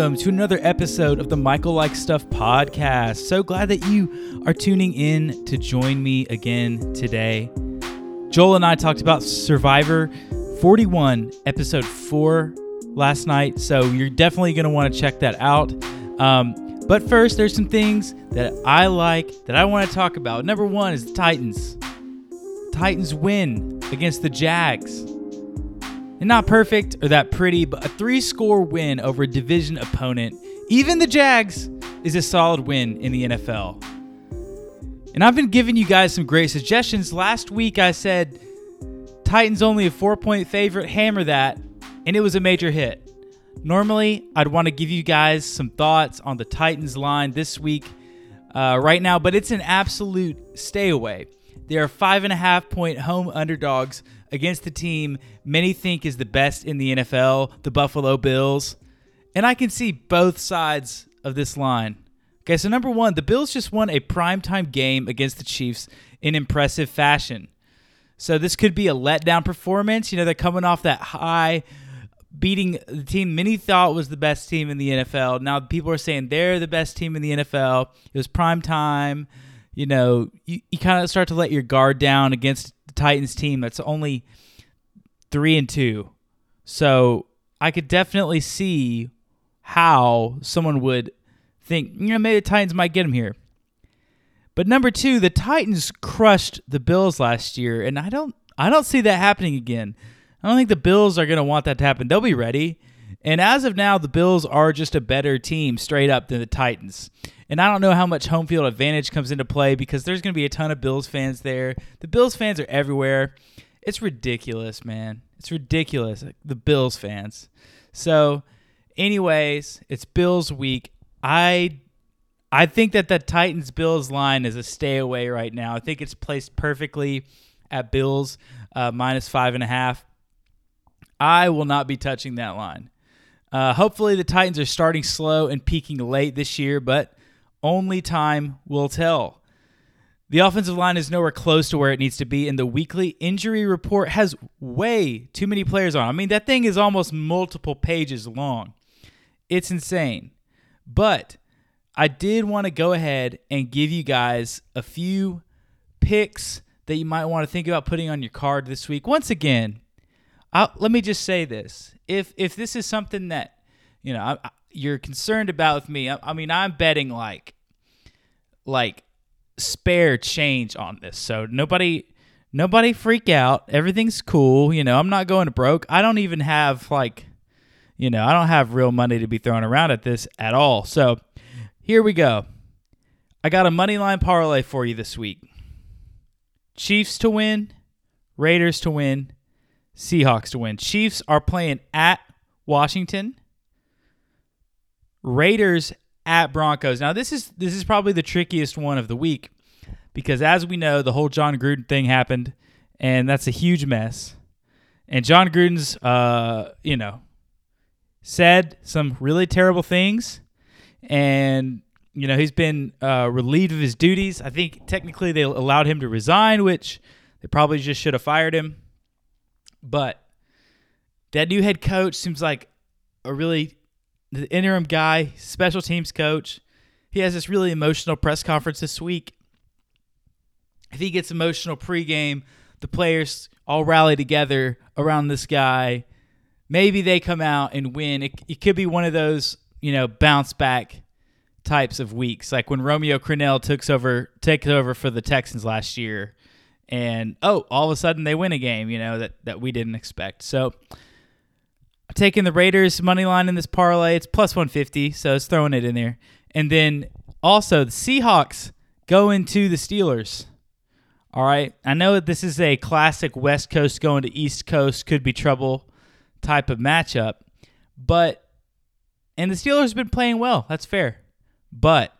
Welcome to another episode of the Michael Like Stuff podcast. So glad that you are tuning in to join me again today. Joel and I talked about Survivor 41, episode 4 last night, so you're definitely going to want to check that out. Um, but first, there's some things that I like that I want to talk about. Number one is the Titans. Titans win against the Jags. And not perfect or that pretty, but a three score win over a division opponent, even the Jags, is a solid win in the NFL. And I've been giving you guys some great suggestions. Last week I said Titans only a four point favorite, hammer that, and it was a major hit. Normally, I'd want to give you guys some thoughts on the Titans line this week, uh, right now, but it's an absolute stay away. They are five and a half point home underdogs against the team many think is the best in the NFL, the Buffalo Bills. And I can see both sides of this line. Okay, so number one, the Bills just won a primetime game against the Chiefs in impressive fashion. So this could be a letdown performance. You know, they're coming off that high, beating the team many thought was the best team in the NFL. Now people are saying they're the best team in the NFL. It was prime time. You know, you, you kind of start to let your guard down against the Titans team that's only three and two. So I could definitely see how someone would think, you know, maybe the Titans might get him here. But number two, the Titans crushed the Bills last year, and I don't I don't see that happening again. I don't think the Bills are gonna want that to happen. They'll be ready. And as of now, the Bills are just a better team straight up than the Titans. And I don't know how much home field advantage comes into play because there's going to be a ton of Bills fans there. The Bills fans are everywhere. It's ridiculous, man. It's ridiculous. The Bills fans. So, anyways, it's Bills week. I I think that the Titans Bills line is a stay away right now. I think it's placed perfectly at Bills uh, minus five and a half. I will not be touching that line. Uh, hopefully, the Titans are starting slow and peaking late this year, but only time will tell. The offensive line is nowhere close to where it needs to be, and the weekly injury report has way too many players on. I mean, that thing is almost multiple pages long. It's insane. But I did want to go ahead and give you guys a few picks that you might want to think about putting on your card this week. Once again, I'll, let me just say this: if if this is something that you know I, you're concerned about with me, I, I mean, I'm betting like like spare change on this. So nobody nobody freak out. Everything's cool. You know, I'm not going broke. I don't even have like you know, I don't have real money to be throwing around at this at all. So here we go. I got a money line parlay for you this week. Chiefs to win, Raiders to win, Seahawks to win. Chiefs are playing at Washington. Raiders at Broncos. Now this is this is probably the trickiest one of the week because as we know, the whole Jon Gruden thing happened, and that's a huge mess. And Jon Gruden's, uh, you know, said some really terrible things, and you know he's been uh, relieved of his duties. I think technically they allowed him to resign, which they probably just should have fired him. But that new head coach seems like a really the interim guy, special teams coach. He has this really emotional press conference this week. If he gets emotional pregame, the players all rally together around this guy. Maybe they come out and win. It, it could be one of those, you know, bounce back types of weeks, like when Romeo Crennel took over takes over for the Texans last year, and oh, all of a sudden they win a game, you know that that we didn't expect. So I'm taking the Raiders money line in this parlay. It's plus 150, so it's throwing it in there. And then also the Seahawks go into the Steelers. All right. I know that this is a classic West Coast going to East Coast could be trouble type of matchup, but and the Steelers have been playing well. That's fair. But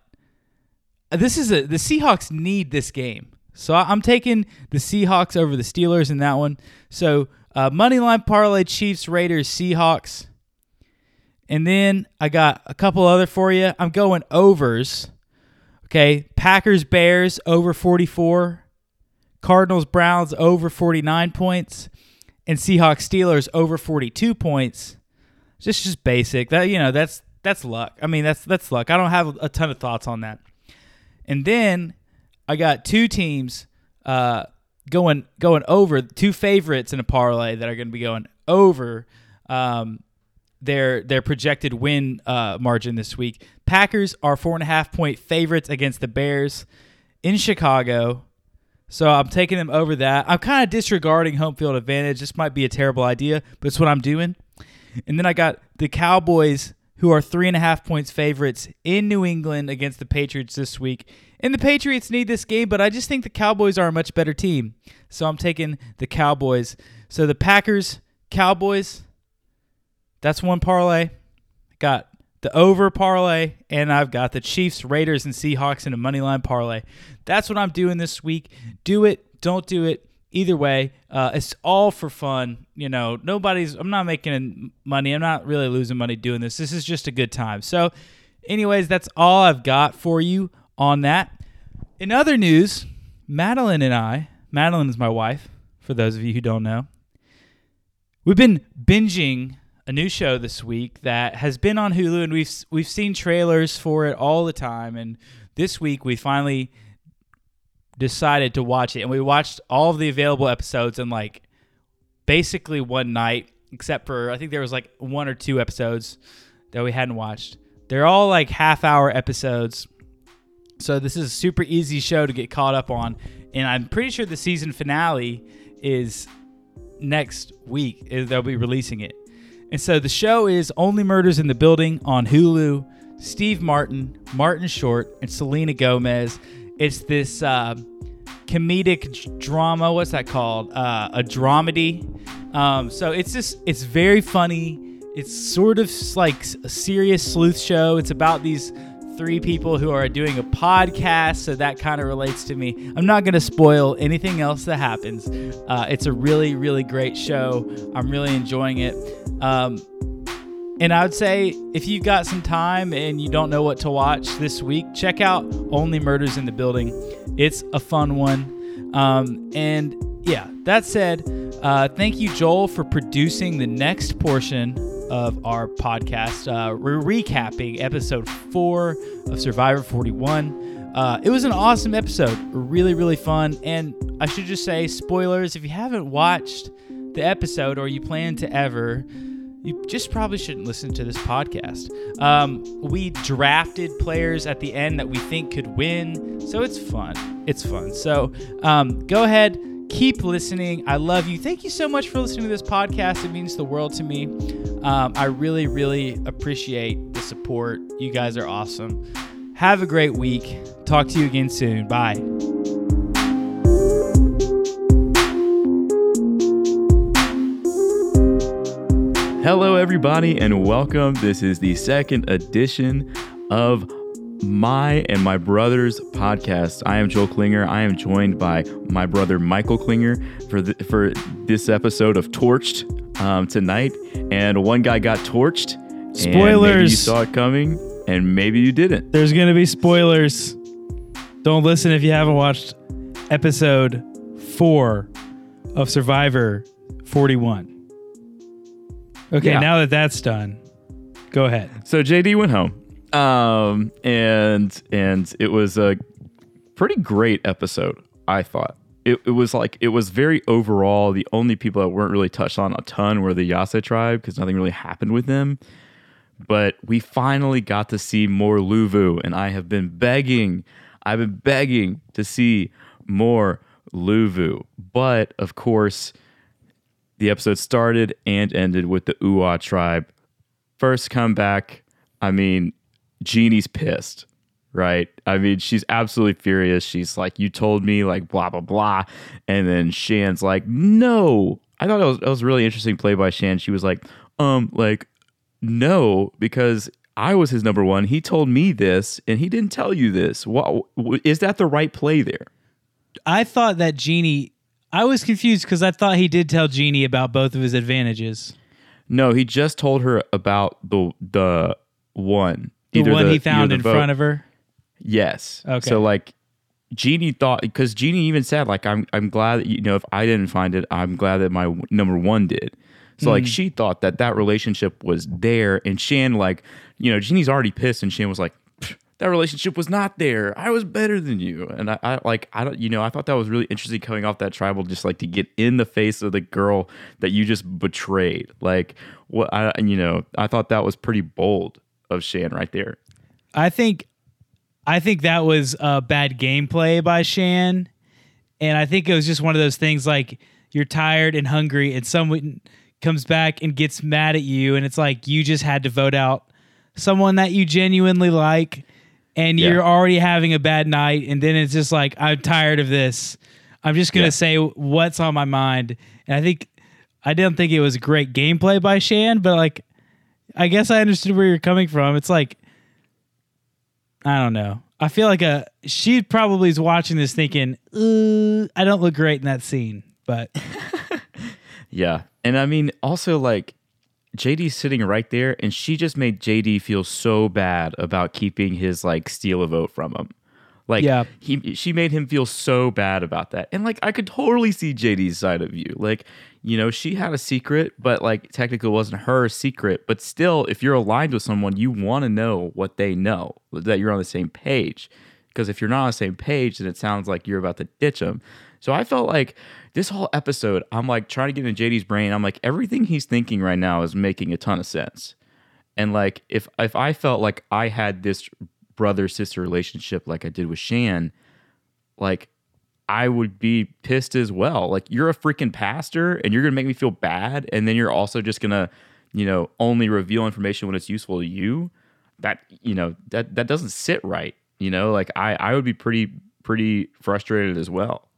this is a the Seahawks need this game. So I'm taking the Seahawks over the Steelers in that one. So uh, Moneyline parlay Chiefs, Raiders, Seahawks. And then I got a couple other for you. I'm going overs. Okay. Packers, Bears over 44. Cardinals, Browns over 49 points. And Seahawks, Steelers over 42 points. Just just basic. That you know, that's that's luck. I mean, that's that's luck. I don't have a ton of thoughts on that. And then I got two teams uh, going going over two favorites in a parlay that are going to be going over um, their their projected win uh, margin this week. Packers are four and a half point favorites against the Bears in Chicago. So I'm taking them over that. I'm kind of disregarding home field advantage. This might be a terrible idea, but it's what I'm doing. And then I got the Cowboys, who are three and a half points favorites in New England against the Patriots this week. And the Patriots need this game, but I just think the Cowboys are a much better team. So I'm taking the Cowboys. So the Packers, Cowboys, that's one parlay. Got the over parlay, and I've got the Chiefs, Raiders, and Seahawks in a money line parlay. That's what I'm doing this week. Do it, don't do it. Either way, uh, it's all for fun. You know, nobody's. I'm not making money. I'm not really losing money doing this. This is just a good time. So, anyways, that's all I've got for you on that. In other news, Madeline and I. Madeline is my wife. For those of you who don't know, we've been binging a new show this week that has been on Hulu, and we've we've seen trailers for it all the time. And this week, we finally decided to watch it, and we watched all of the available episodes in like basically one night, except for I think there was like one or two episodes that we hadn't watched. They're all like half hour episodes. So this is a super easy show to get caught up on, and I'm pretty sure the season finale is next week. Eh, they'll be releasing it. And so the show is Only Murders in the Building on Hulu. Steve Martin, Martin Short, and Selena Gomez. It's this uh, comedic drama. What's that called? Uh, a dramedy. Um, so it's just it's very funny. It's sort of like a serious sleuth show. It's about these three people who are doing a podcast, so that kind of relates to me. I'm not going to spoil anything else that happens. Uh, it's a really, really great show. I'm really enjoying it. Um, and I would say if you've got some time and you don't know what to watch this week, check out Only Murders in the Building. It's a fun one. Um, and yeah, that said, uh, thank you, Joel, for producing the next portion of our podcast. Uh, we're recapping episode four of Survivor 41. Uh, it was an awesome episode, really, really fun. And I should just say, spoilers if you haven't watched the episode or you plan to ever, you just probably shouldn't listen to this podcast. Um, we drafted players at the end that we think could win, so it's fun. It's fun. So um, go ahead, keep listening. I love you. Thank you so much for listening to this podcast. It means the world to me. Um, I really, really appreciate the support. You guys are awesome. Have a great week. Talk to you again soon. Bye. Hello, everybody, and welcome. This is the second edition of my and my brother's podcast. I am Joel Klinger. I am joined by my brother Michael Klinger for the, for this episode of Torched um, tonight. And one guy got torched. Spoilers. maybe you saw it coming, and maybe you didn't. There's going to be spoilers. Don't listen if you haven't watched episode four of Survivor 41. Okay, Yeah. now that that's done, go ahead. So JD went home, um, and and it was a pretty great episode. I thought it, it was like it was very overall. The only people that weren't really touched on a ton were the Yase tribe because nothing really happened with them. But we finally got to see more Luvu, and I have been begging, I've been begging to see more Luvu. But of course, the episode started and ended with the Ua tribe. First comeback, I mean, Genie's pissed, right? I mean, she's absolutely furious. She's like, You told me, like, blah, blah, blah. And then Shan's like, No. I thought it was, it was really interesting play by Shan. She was like, Um, like, no, because I was his number one. He told me this and he didn't tell you this. What, is that the right play there? I thought that Genie, I was confused because I thought he did tell Genie about both of his advantages. No, he just told her about the the one. The one he found in vote- front of her. Yes. Okay. So like Genie thought because Genie even said like I'm I'm glad that you know if I didn't find it I'm glad that my w- number one did. So like hmm. she thought that that relationship was there, and Shan like you know Genie's already pissed, and Shan was like. "Pfft, That relationship was not there. I was better than you, and I, I like I don't you know I thought that was really interesting coming off that tribal, just like to get in the face of the girl that you just betrayed. Like what I you know I thought that was pretty bold of Shan right there. I think I think that was a bad gameplay by Shan. And I think it was just one of those things like you're tired and hungry and someone comes back and gets mad at you and it's like you just had to vote out someone that you genuinely like and Yeah. you're already having a bad night and then it's just like I'm tired of this. I'm just going to Yeah. say what's on my mind. And I think I didn't think it was great gameplay by Shan, but like I guess I understood where you're coming from. It's like I don't know. I feel like a she probably is watching this thinking, uh, I don't look great in that scene. But Yeah. And I mean, also like JD's sitting right there, and she just made JD feel so bad about keeping his like steal a vote from him. Like Yeah. he she made him feel so bad about that. And like I could totally see JD's side of you. Like, you know, she had a secret, but like technically it wasn't her secret. But still, if you're aligned with someone, you want to know what they know, that you're on the same page. Because if you're not on the same page, then it sounds like you're about to ditch them. So I felt like this whole episode, I'm like trying to get into JD's brain. I'm like, everything he's thinking right now is making a ton of sense. And like if if I felt like I had this brother sister relationship like I did with Shan, like I would be pissed as well. Like you're a freaking pastor and you're gonna make me feel bad, and then you're also just gonna, you know, only reveal information when it's useful to you. That you know that that doesn't sit right. You know, like I I would be pretty pretty frustrated as well.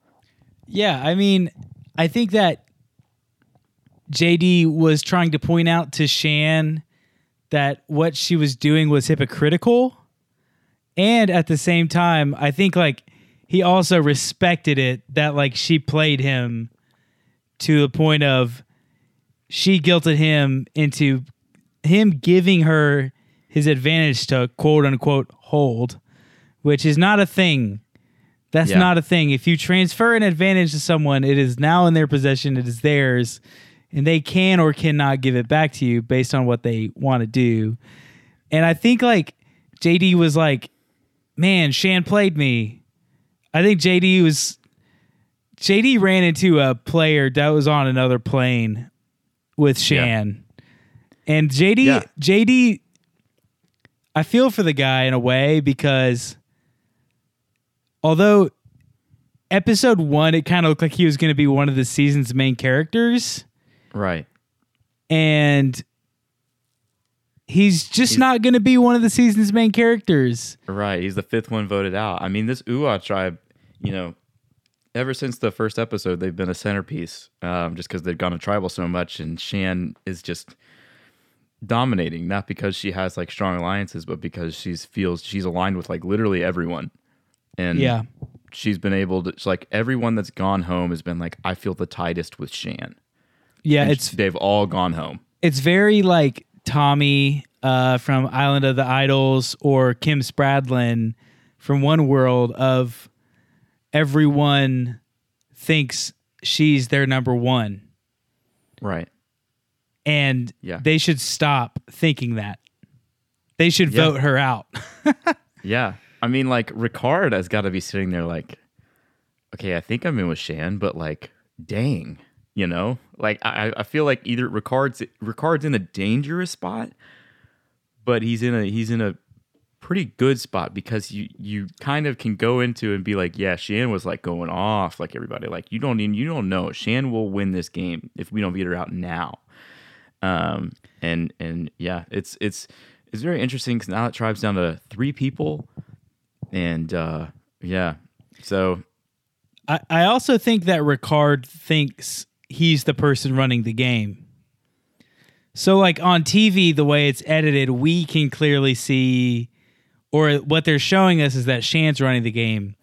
Yeah, I mean, I think that JD was trying to point out to Shan that what she was doing was hypocritical. And at the same time, I think like he also respected it that like she played him to the point of she guilted him into him giving her his advantage to quote unquote hold, which is not a thing. That's Yeah. not a thing. If you transfer an advantage to someone, it is now in their possession, it is theirs, and they can or cannot give it back to you based on what they want to do. And I think like JD was like, man, Shan played me. I think JD was JD ran into a player that was on another plane with Shan. And JD Yeah. JD I feel for the guy in a way because although episode 1 it kind of looked like he was going to be one of the season's main characters Right. and he's just not going to be one of the season's main characters. Right. He's the fifth one voted out. I mean, this Ua tribe, you know, ever since the first episode, they've been a centerpiece um, just because they've gone to tribal so much. And Shan is just dominating, not because she has like strong alliances, but because she's feels she's aligned with like literally everyone. And Yeah. she's been able to, it's like everyone that's gone home has been like, I feel the tightest with Shan. Yeah, And it's they've all gone home. it's very like Tommy uh, from Island of the Idols or Kim Spradlin from One World of everyone thinks she's their number one, Right. and Yeah. they should stop thinking that. They should Yeah. vote her out. Yeah. I mean, like, Ricard has got to be sitting there like, okay, I think I'm in with Shan, but like, dang, you know? Like, I, I feel like either Ricard's Ricard's in a dangerous spot, but he's in a he's in a pretty good spot because you you kind of can go into and be like, yeah, Shan was like going off like everybody. Like, you don't even you don't know. Shan will win this game if we don't get her out now. Um and and yeah, it's it's it's very interesting because now it tribe's down to three people, and uh yeah, so I, I also think that Ricard thinks he's the person running the game. So, like on TV, the way it's edited, we can clearly see, or what they're showing us is that Shan's running the game.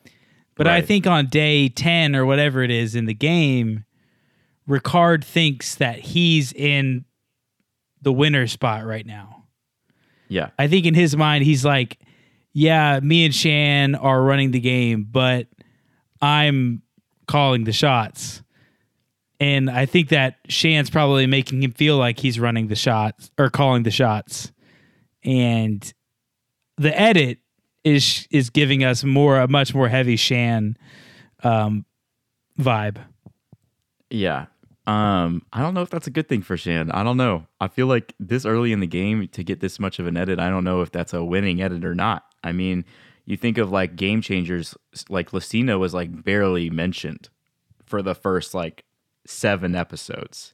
But I think on day 10 or whatever it is in the game, Ricard thinks that he's in the winner spot right now. yeah, I think in his mind, he's like, yeah, me and Shan are running the game, but I'm calling the shots. And I think that Shan's probably making him feel like he's running the shots or calling the shots. And the edit is is giving us more a much more heavy Shan um, vibe. Yeah. Um, I don't know if that's a good thing for Shan. I don't know. I feel like this early in the game to get this much of an edit, I don't know if that's a winning edit or not. I mean, you think of like game changers, like Lacina was like barely mentioned for the first like seven episodes.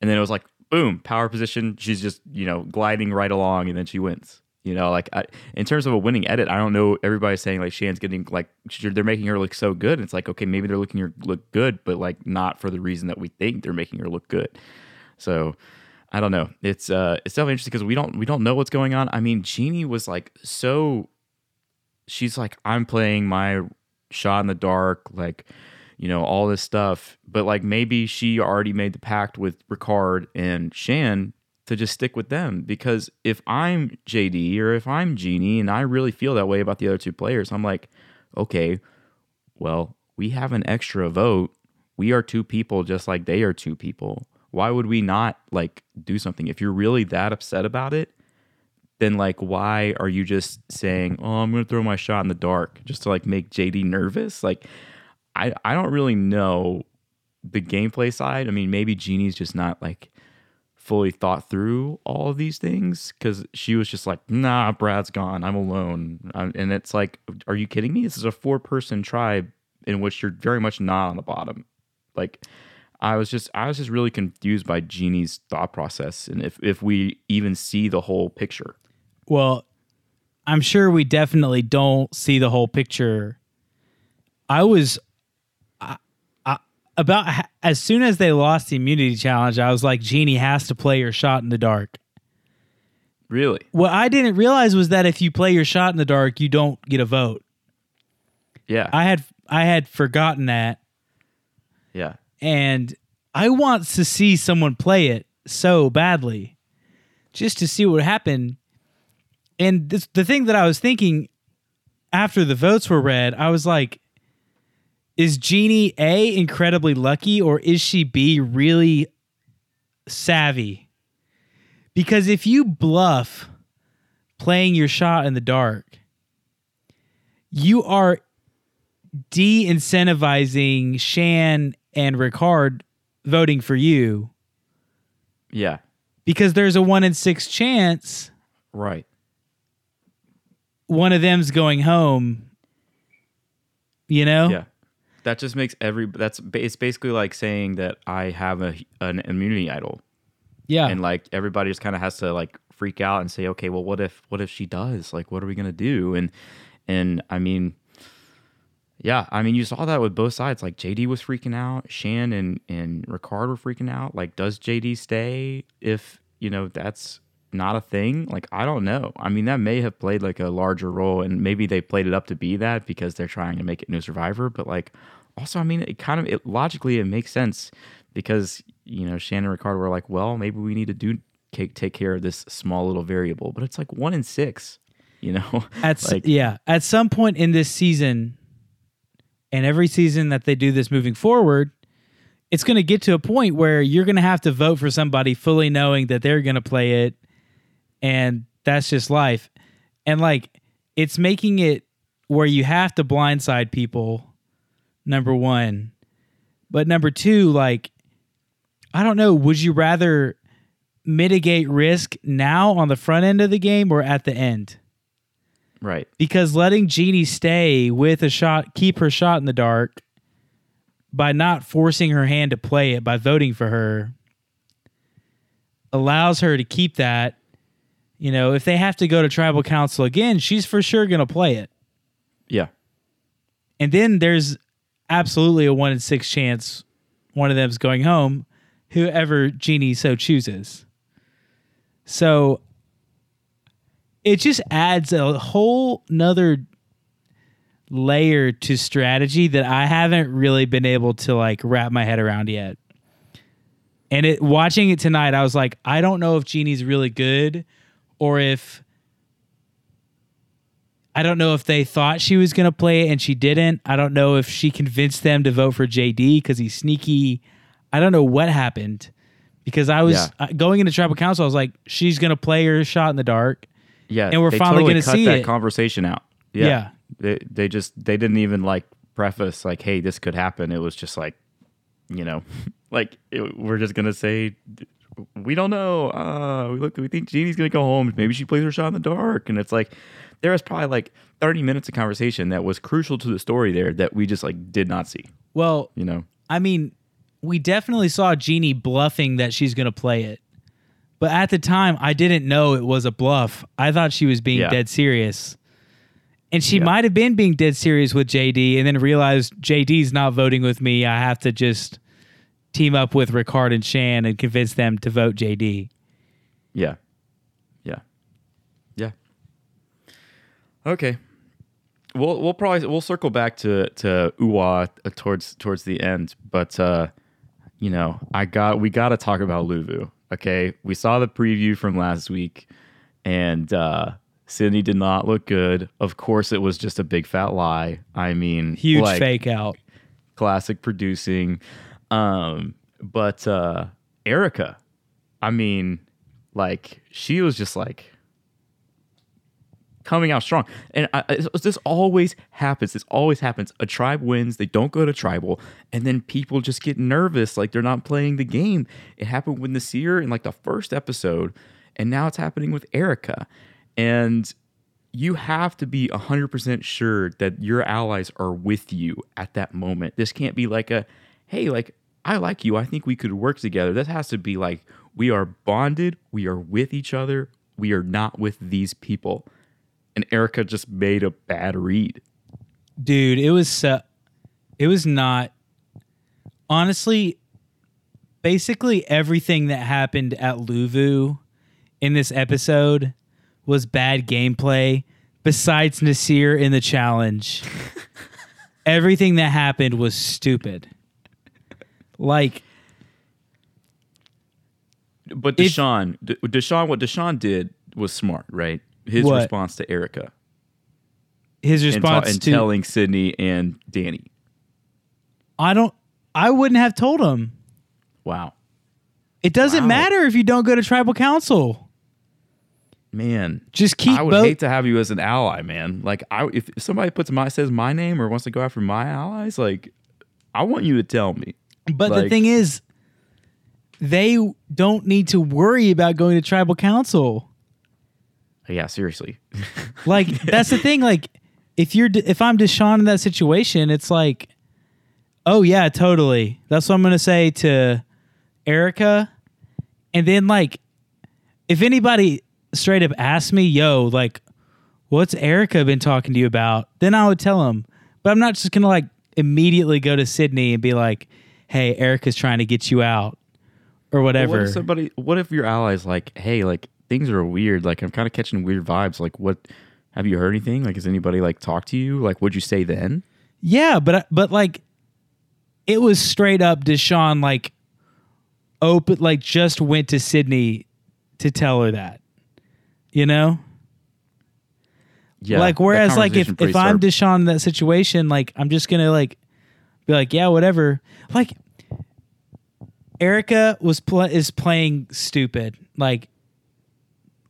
And then it was like, boom, power position. She's just, you know, gliding right along and then she wins. You know, like I, in terms of a winning edit, I don't know. Everybody's saying like Shan's getting like they're making her look so good. It's like okay, maybe they're looking her look good, but like not for the reason that we think they're making her look good. So I don't know. It's uh it's definitely interesting because we don't we don't know what's going on. I mean, Genie was like so. She's like I'm playing my shot in the dark, like you know all this stuff, but like maybe she already made the pact with Ricard and Shan to just stick with them because if I'm JD or if I'm Genie and I really feel that way about the other two players, I'm like, okay, well, we have an extra vote. We are two people just like they are two people. Why would we not like do something? If you're really that upset about it, then like why are you just saying, "Oh, I'm going to throw my shot in the dark just to like make JD nervous?" Like I I don't really know the gameplay side. I mean, maybe Genie's just not like fully thought through all of these things because she was just like, nah, Brad's gone. I'm alone. and it's like, are you kidding me? This is a four person tribe in which you're very much not on the bottom. Like, I was just, I was just really confused by Genie's thought process and if, if we even see the whole picture. Well, I'm sure we definitely don't see the whole picture. I was about as soon as they lost the immunity challenge, I was like, Genie has to play your shot in the dark. Really? What I didn't realize was that if you play your shot in the dark, you don't get a vote. Yeah. I had I had forgotten that. Yeah. And I want to see someone play it so badly. Just to see what happened. And this, the thing that I was thinking after the votes were read, I was like, is Genie A incredibly lucky or is she B really savvy? Because if you bluff playing your shot in the dark, you are de incentivizing Shan and Ricard voting for you. Yeah. Because there's a one in six chance. Right. One of them's going home. You know? Yeah that just makes every that's it's basically like saying that I have a an immunity idol. Yeah. And like everybody just kind of has to like freak out and say, "Okay, well what if what if she does? Like what are we going to do?" And and I mean yeah, I mean you saw that with both sides. Like JD was freaking out, Shan and and Ricard were freaking out. Like does JD stay if, you know, that's not a thing? Like I don't know. I mean that may have played like a larger role and maybe they played it up to be that because they're trying to make it new survivor, but like also, I mean, it kind of it, logically it makes sense because you know Shannon and Ricard were like, well, maybe we need to do take care of this small little variable, but it's like one in six, you know. At like, yeah, at some point in this season, and every season that they do this moving forward, it's going to get to a point where you're going to have to vote for somebody fully knowing that they're going to play it, and that's just life. And like, it's making it where you have to blindside people number one. But number two, like, I don't know, would you rather mitigate risk now on the front end of the game or at the end? Right. Because letting Genie stay with a shot, keep her shot in the dark by not forcing her hand to play it, by voting for her, allows her to keep that. You know, if they have to go to tribal council again, she's for sure going to play it. Yeah. And then there's absolutely a one in six chance one of them's going home, whoever Genie so chooses. So it just adds a whole nother layer to strategy that I haven't really been able to like wrap my head around yet. And it watching it tonight, I was like, I don't know if Genie's really good or if I don't know if they thought she was going to play it and she didn't. I don't know if she convinced them to vote for JD because he's sneaky. I don't know what happened because I was Yeah. uh, going into tribal council. I was like, she's gonna play her shot in the dark. Yeah, And we're finally totally gonna see that it. conversation out. Yeah. Yeah. they they just they didn't even like preface like, "Hey, this could happen." It was just like, you know, like it, we're just gonna say, "We don't know." Uh, we look, we think Genie's gonna go home. Maybe she plays her shot in the dark, and it's like there was probably like thirty minutes of conversation that was crucial to the story there that we just like did not see. Well, You know, I mean, we definitely saw Genie bluffing that she's going to play it. But at the time, I didn't know it was a bluff. I thought she was being Yeah. dead serious. And she Yeah. might have been being dead serious with JD and then realized JD's not voting with me. I have to just team up with Ricard and Shan and convince them to vote JD. Yeah. Yeah. Yeah. Okay. We'll we'll probably we'll circle back to to Ua towards towards the end, but uh you know, I got we got to talk about Luvu. Okay? We saw the preview from last week and uh Sydney did not look good. Of course it was just a big fat lie. I mean, Huge like, fake out. classic producing. Um, but uh, Erika, I mean, like she was just like coming out strong, and I, this always happens. This always happens. A tribe wins, they don't go to tribal, and then people just get nervous, like they're not playing the game. It happened with Naseer in like the first episode, and now it's happening with Erika, and you have to be 100% sure that your allies are with you at that moment. This can't be like a, hey, like, I like you. I think we could work together. This has to be like, we are bonded. We are with each other. We are not with these people. And Erika just made a bad read. Dude, it was so, it was not honestly basically everything that happened at Luvu in this episode was bad gameplay besides Naseer in the challenge. everything that happened was stupid. Like But If- Deshawn, D- Deshawn, what Deshawn did was smart, right? His What? response to Erika his and, ta- response and to telling Sydney and Danny. I don't I wouldn't have told him. Wow. It doesn't Wow. matter if you don't go to tribal council. Man, Just keep I would both hate to have you as an ally, man. Like, I if somebody puts my says my name or wants to go after my allies, like, I want you to tell me. But the thing is, they don't need to worry about going to tribal council. Yeah, seriously. Like that's the thing. Like if you're if I'm Deshawn in that situation, it's like, oh yeah, totally. That's what I'm gonna say to Erika. And then like, if anybody straight up asks me, yo, like, what's Erika been talking to you about? Then I would tell them. But I'm not just gonna like immediately go to Sydney and be like, hey, Erika's trying to get you out or whatever. What if somebody? What if your allies like, hey, like things are weird. Like, I'm kind of catching weird vibes. Like, what? Have you heard anything? Like, has anybody like talked to you? Like, what'd you say then? Yeah, but but like it was straight up Deshawn like open like just went to Sydney to tell her that. You know? Yeah. like whereas like if if I'm. Deshawn in that situation, like I'm just gonna like be like, yeah, whatever. Like Erika was pl- is playing stupid. Like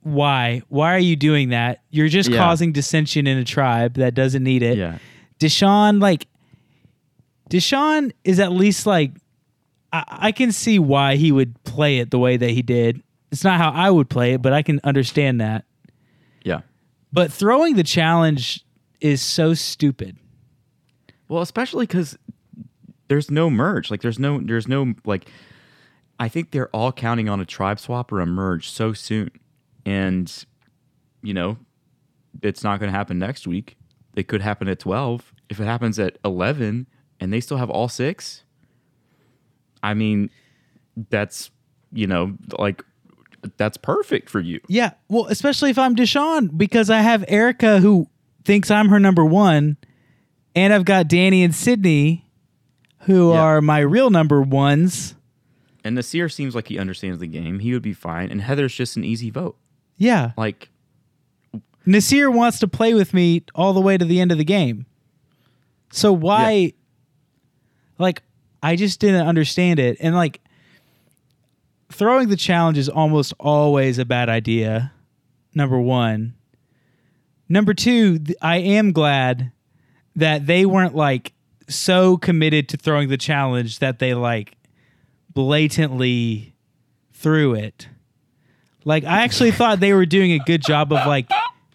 why? Why are you doing that? You're just Yeah. causing dissension in a tribe that doesn't need it. yeah, Deshawn, like Deshawn is at least like I, I can see why he would play it the way that he did. It's not how I would play it, but I can understand that. yeah. But throwing the challenge is so stupid. Well, especially because there's no merge. Like there's no there's no like. I think they're all counting on a tribe swap or a merge so soon, and you know, it's not going to happen next week. It could happen at twelve. If it happens at eleven and they still have all six, I mean, that's you know like that's perfect for you. Yeah, well, especially if I'm Deshawn because I have Erika who thinks I'm her number one, and I've got Danny and Sydney who Yeah. are my real number ones. And Naseer seems like he understands the game. He would be fine. And Heather's just an easy vote. Yeah, Like Naseer wants to play with me all the way to the end of the game. So why like I just didn't understand it. And like throwing the challenge is almost always a bad idea. Number 1. Number 2, th- I am glad that they weren't like so committed to throwing the challenge that they like blatantly threw it. Like I actually thought they were doing a good job of like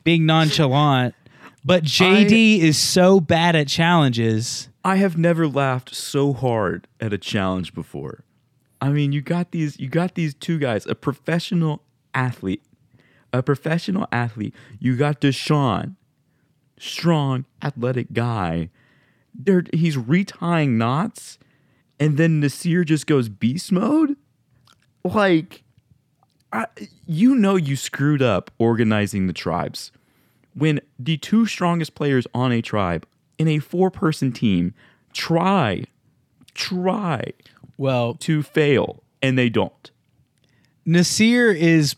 being nonchalant, but JD is so bad at challenges. I have never laughed so hard at a challenge before. I mean, you got these you got these two guys, a professional athlete, a professional athlete. You got Deshawn, strong, athletic guy. They're, he's retying knots, and then Naseer just goes beast mode. Like, I, you know, you screwed up organizing the tribes when the two strongest players on a tribe in a four-person team try, try Well, to fail, and they don't. Naseer is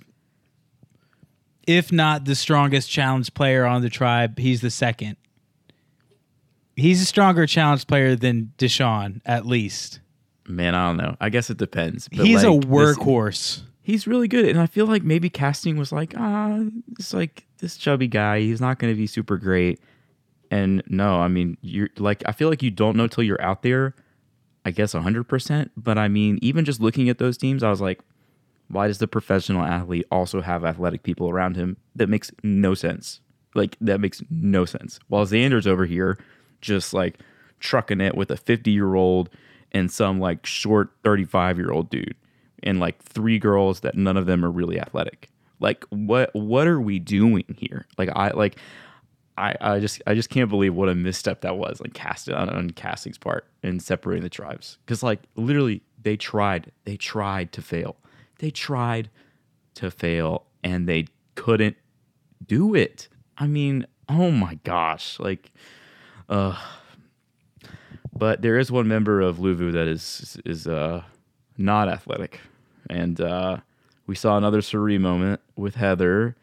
if not the strongest challenge player on the tribe, he's the second. He's a stronger challenge player than Deshawn, at least. Man, I don't know. I guess it depends. but, He's a like, this- workhorse. he's really good, and I feel like maybe casting was like, ah, it's like this chubby guy. He's not going to be super great. And no, I mean, you're like, I feel like you don't know till you're out there. I guess hundred percent. But I mean, even just looking at those teams, I was like, why does the professional athlete also have athletic people around him? That makes no sense. Like that makes no sense. While Xander's over here, just like trucking it with a fifty year old and some like short thirty five year old dude, and like three girls that none of them are really athletic. Like what what are we doing here? Like I like I, I just I just can't believe what a misstep that was like casting on, on casting's part and separating the tribes because like literally they tried they tried to fail they tried to fail and they couldn't do it I mean oh my gosh like uh but there is one member of Luvu that is is uh not athletic and uh we saw another Suri moment with Heather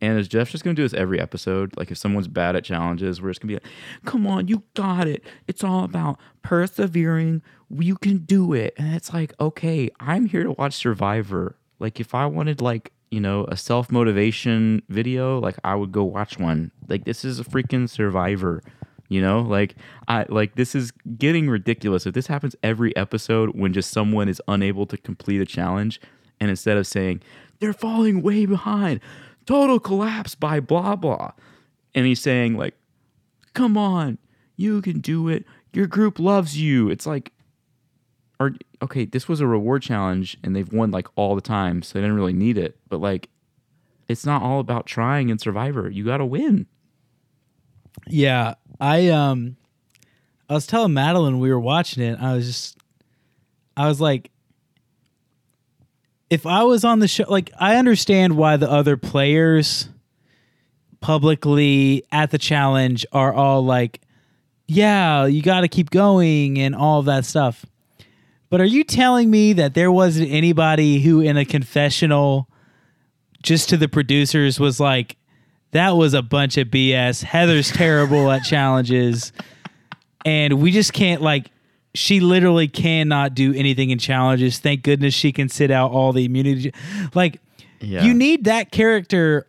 and is Jeff just gonna do this every episode? Like if someone's bad at challenges, we're just gonna be like, "Come on, you got it. It's all about persevering. You can do it." And it's like, okay, I'm here to watch Survivor. Like if I wanted like you know a self motivation video, like I would go watch one. Like this is a freaking Survivor. You know, like I like this is getting ridiculous. If this happens every episode when just someone is unable to complete a challenge, and instead of saying they're falling way behind, total collapse by blah blah, and he's saying like, "Come on, you can do it. Your group loves you." It's like, or okay, this was a reward challenge, and they've won like all the time, so they didn't really need it. But like, it's not all about trying in Survivor. You got to win. Yeah, I um, I was telling Madeline we were watching it. I was just, I was like, if I was on the show, like I understand why the other players publicly at the challenge are all like, yeah, you got to keep going and all that stuff. But are you telling me that there wasn't anybody who in a confessional just to the producers was like, that was a bunch of BS. Heather's terrible at challenges. And we just can't like she literally cannot do anything in challenges. Thank goodness she can sit out all the immunity. Like Yeah. you need that character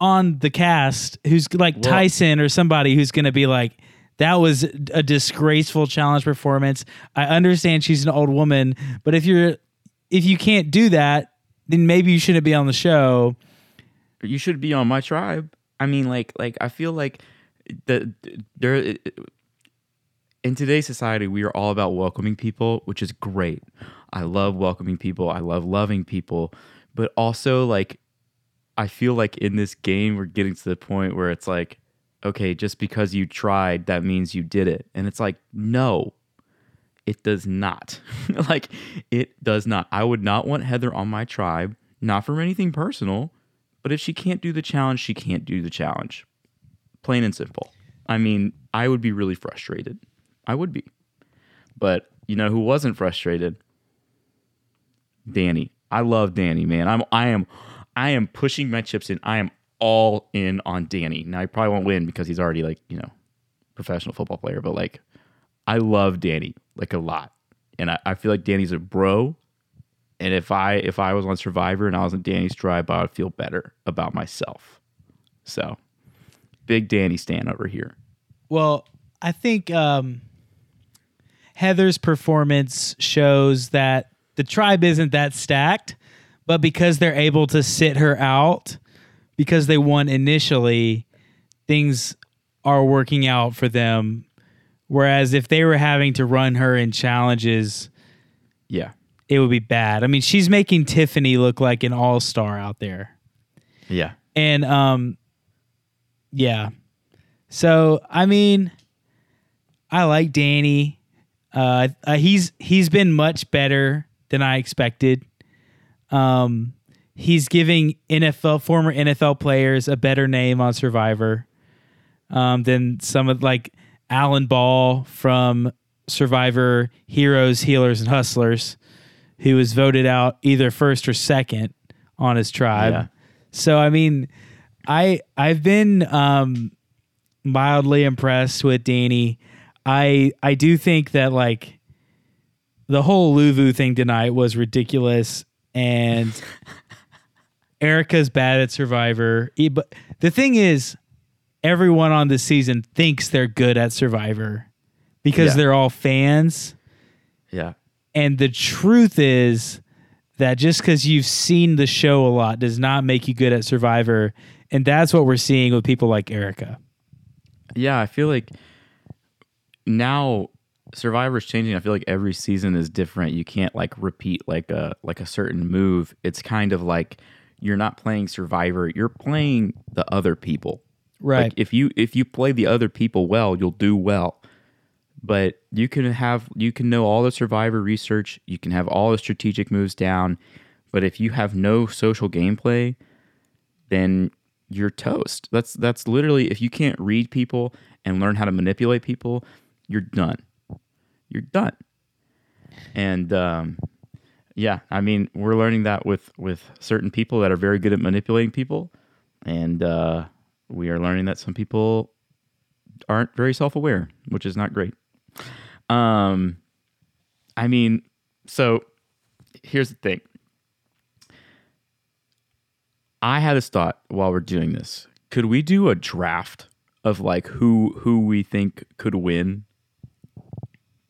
on the cast who's like Well- Tyson or somebody who's going to be like that was a disgraceful challenge performance. I understand she's an old woman, but if you're if you can't do that, then maybe you shouldn't be on the show. you should be on my tribe. I mean, like, like I feel like the there in today's society, we are all about welcoming people, which is great. I love welcoming people. I love loving people, but also like I feel like in this game, we're getting to the point where it's like, okay, just because you tried, that means you did it, and it's like, no, it does not. like, it does not. I would not want Heather on my tribe, not from anything personal, but if she can't do the challenge, she can't do the challenge. Plain and simple. I mean, I would be really frustrated. I would be. But you know who wasn't frustrated? Danny. I love Danny, man. I'm I am I am pushing my chips in. I am all in on Danny. Now he probably won't win because he's already like, you know, professional football player, but like I love Danny like a lot. and I, I feel like Danny's a bro. And if I if I was on Survivor and I was in Danny's tribe, I would feel better about myself. So, big Danny stand over here. Well, I think um, Heather's performance shows that the tribe isn't that stacked, but because they're able to sit her out, because they won initially, things are working out for them. Whereas if they were having to run her in challenges, Yeah, it would be bad. I mean, she's making Tiffany look like an all star out there. yeah, And um yeah. So, I mean, I like Danny. Uh, uh he's he's been much better than I expected. Um he's giving NFL former NFL players a better name on Survivor um than some of like Alan Ball from Survivor Heroes, Healers and Hustlers who was voted out either first or second on his tribe. Yeah. So I mean, I I've been um mildly impressed with Danny. I I do think that like the whole Luvu thing tonight was ridiculous and Erika's bad at Survivor. E- But the thing is everyone on this season thinks they're good at Survivor because Yeah. they're all fans. yeah, And the truth is that just because you've seen the show a lot does not make you good at Survivor. And that's what we're seeing with people like Erika. yeah. I feel like now Survivor's changing. I feel like every season is different. You can't like repeat like a like a certain move. It's kind of like you're not playing Survivor. You're playing the other people. Right. Like if you if you play the other people well, you'll do well. But you can have you can know all the survivor research, you can have all the strategic moves down, but if you have no social gameplay, then you're toast. That's that's literally if you can't read people and learn how to manipulate people, you're done. You're done. And um yeah, I mean, we're learning that with with certain people that are very good at manipulating people and uh we are learning that some people aren't very self-aware, which is not great. Um, I mean, so here's the thing. I had this thought while we're doing this. Could we do a draft of like who who we think could win?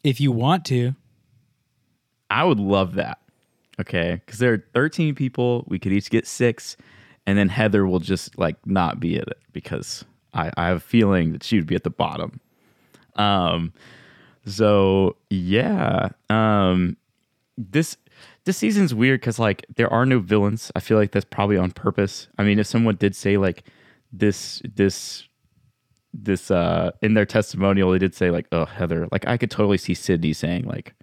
if you want to. I would love that. Okay, because there are 13 people. We could each get six, and then Heather will just like not be at it because I, I have a feeling that she would be at the bottom. Um, so yeah, um, this this season's weird because like there are no villains. I feel like that's probably on purpose. I mean, if someone did say like this this this uh in their testimonial, they did say like, "Oh, Heather," like I could totally see Sydney saying like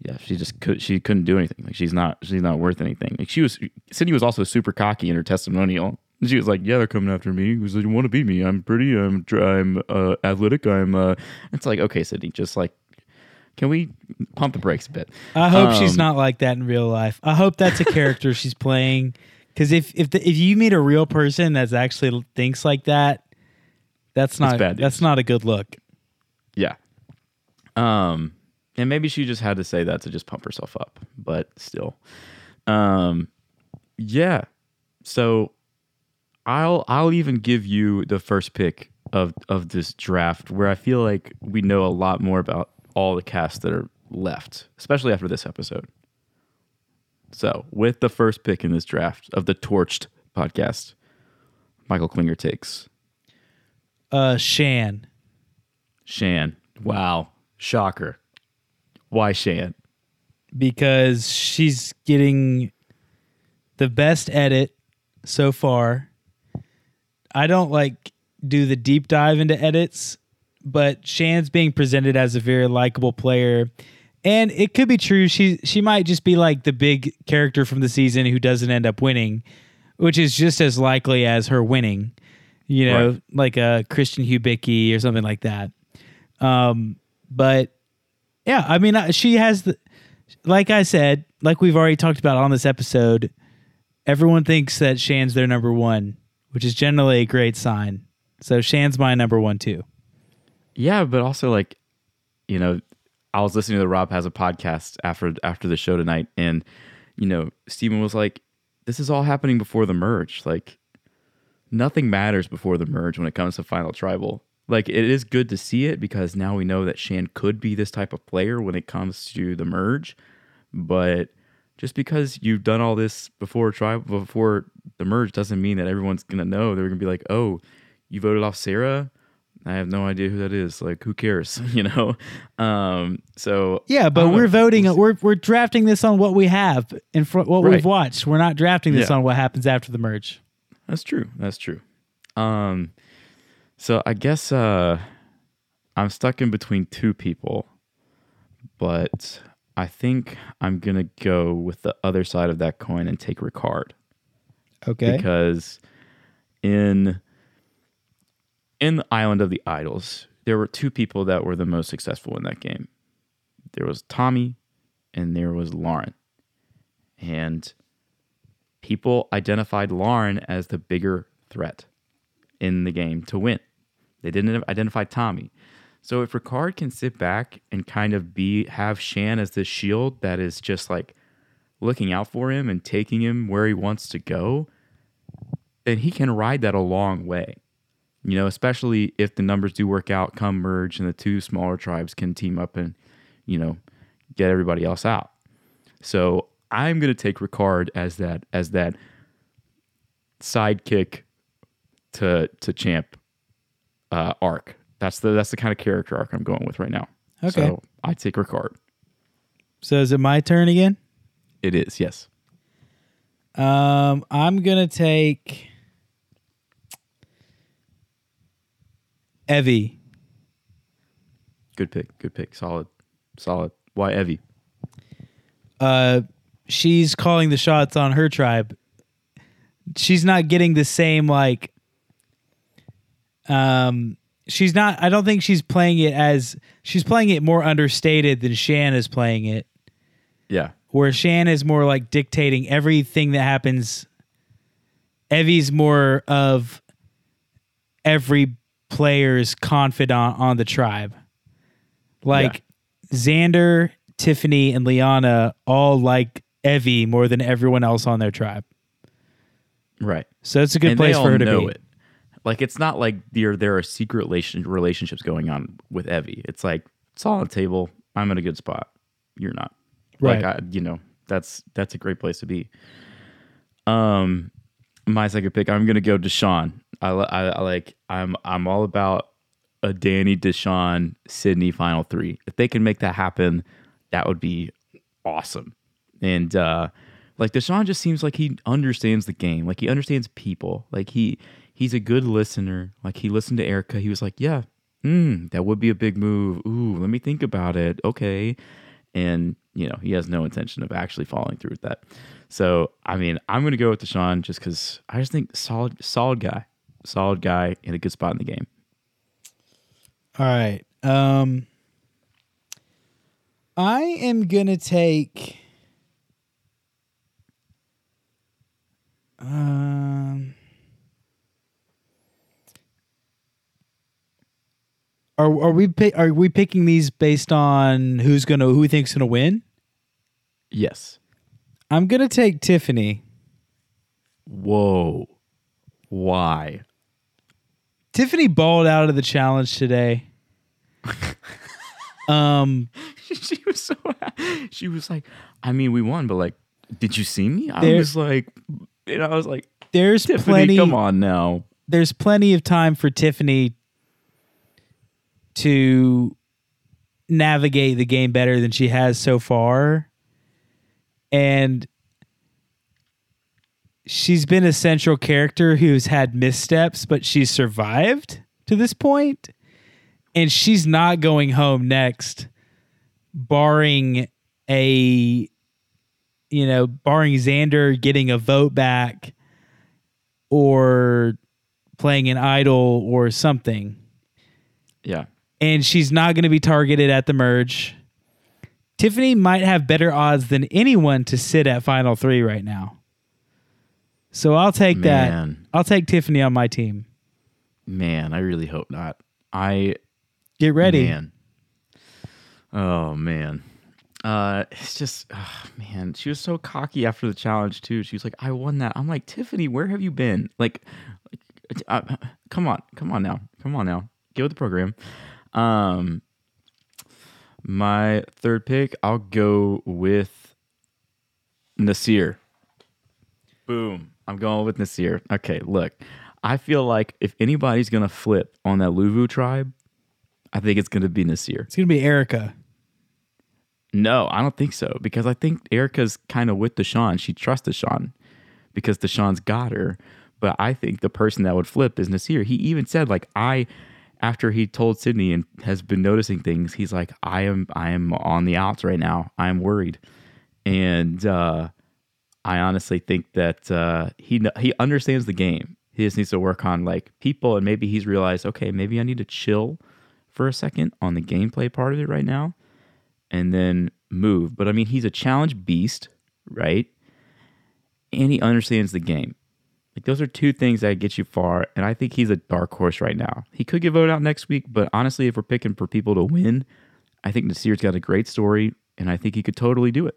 yeah, she just could. She couldn't do anything. Like she's not. She's not worth anything. Like she was. Sydney was also super cocky in her testimonial. She was like, "Yeah, they're coming after me because they want to beat me. I'm pretty. I'm. I'm uh, athletic. I'm." Uh, it's like, okay, Sydney, just like, can we pump the brakes a bit? I hope she's Um, not like that in real life. I hope that's a character she's playing. Because if if the, if you meet a real person that's actually thinks like that, that's not bad that's not a good look. Yeah. Um, and maybe she just had to say that to just pump herself up, but still. Um, yeah. So I'll I'll even give you the first pick of of this draft where I feel like we know a lot more about all the casts that are left, especially after this episode. So, with the first pick in this draft of the Torched podcast, Michael Klinger takes Uh, Shan, Shan. Wow. Shocker. Why Shan? because she's getting the best edit so far. I don't like do the deep dive into edits, but Shan's being presented as a very likable player. And it could be true. She she might just be like the big character from the season who doesn't end up winning, which is just as likely as her winning. You know, Right. like a Christian Hubicki or something like that. Um, but yeah, I mean, she has the, like I said, like we've already talked about on this episode, everyone thinks that Shan's their number one, which is generally a great sign. So Shan's my number one too. Yeah, but also like, you know, I was listening to the Rob has a podcast after after the show tonight, and you know, Stephen was like, "This is all happening before the merge. Like, nothing matters before the merge when it comes to Final Tribal. Like, it is good to see it because now we know that Shan could be this type of player when it comes to the merge, but." Just because you've done all this before tribal before the merge doesn't mean that everyone's gonna know. They're gonna be like, "Oh, you voted off Sarah? I have no idea who that is. Like, who cares? You know? Um, so Yeah, but we're know. voting. We're we're drafting this on what we have in front, what Right. we've watched. We're not drafting this Yeah. on what happens after the merge. That's true. That's true. Um, so I guess uh, I'm stuck in between two people, but I think I'm gonna go with the other side of that coin and take Ricard. Okay. because in in the island of the idols there were two people that were the most successful in that game there was tommy and there was lauren and people identified lauren as the bigger threat in the game to win they didn't identify tommy so if ricard can sit back and kind of be have shan as this shield that is just like looking out for him and taking him where he wants to go, then he can ride that a long way. You know, especially if the numbers do work out, come merge, and the two smaller tribes can team up and, you know, get everybody else out. So I'm gonna take Ricard as that as that sidekick to to champ uh, arc. That's the that's the kind of character arc I'm going with right now. Okay. So I take Ricard. So is it my turn again? It is yes. Um, I'm gonna take Evvie. Good pick. Good pick. Solid. Solid. Why Evvie? Uh, she's calling the shots on her tribe. She's not getting the same like. Um, she's not. I don't think she's playing it as she's playing it more understated than Shan is playing it. Yeah. where Shan is more like dictating everything that happens. Evvie's more of every player's confidant on the tribe. Like Xander, Tiffany, and Liana all like Evvie more than everyone else on their tribe. Right. So it's a good and place for her to be. it. Like it's not like there there are secret relation, relationships going on with Evvie. It's like it's all on the table. I'm in a good spot. You're not. Right. Like I, you know, that's that's a great place to be. Um, my second pick, I'm gonna go Deshawn. I, I, I like. I'm I'm all about a Danny Deshawn Sydney final three. If they can make that happen, that would be awesome. And uh, like Deshawn just seems like he understands the game. Like he understands people. Like he he's a good listener. Like he listened to Erika. He was like, yeah, mm, that would be a big move. Ooh, let me think about it. Okay. And, you know, he has no intention of actually following through with that. So, I mean, I'm going to go with Deshawn just because I just think solid, solid guy, solid guy in a good spot in the game. All right. Um I am gonna take um Are are we are we picking these based on who's gonna who we think's gonna win? Yes. I'm gonna take Tiffany. Whoa. Why? Tiffany balled out of the challenge today. um, she was so she was like, I mean, we won, but like, did you see me? I There- was like, and I was like, there's Tiffany, plenty. come on now. there's plenty of time for Tiffany to navigate the game better than she has so far. And she's been a central character who's had missteps, but she's survived to this point. And she's not going home next, barring a, you know, barring Xander getting a vote back or playing an idol or something. Yeah. And she's not going to be targeted at the merge. Tiffany might have better odds than anyone to sit at final three right now. So I'll take that. I'll take Tiffany on my team. Man, I really hope not. I Get ready. Man. Oh man. Uh, it's just, oh, man, she was so cocky after the challenge too. She was like, "I won that." I'm like, Tiffany, where have you been? Like, like uh, come on, come on now, come on now, get with the program. Um, my third pick, I'll go with Naseer. Boom, I'm going with Naseer. Okay, look, I feel like if anybody's gonna flip on that Luvu tribe, I think it's gonna be Naseer. It's gonna be Erika. No, I don't think so because I think Erika's kind of with Deshawn. She trusts Deshawn because Deshawn's got her. But I think the person that would flip is Naseer. He even said like I after he told Sydney and has been noticing things, he's like I am I am on the outs right now. I am worried. And uh I honestly think that uh he he understands the game. He just needs to work on like people and maybe he's realized, okay, maybe I need to chill for a second on the gameplay part of it right now and then move. But I mean, he's a challenge beast, right? And he understands the game. Like those are two things that get you far, and I think he's a dark horse right now. He could get voted out next week, but honestly, if we're picking for people to win, I think Naseer's got a great story, and I think he could totally do it.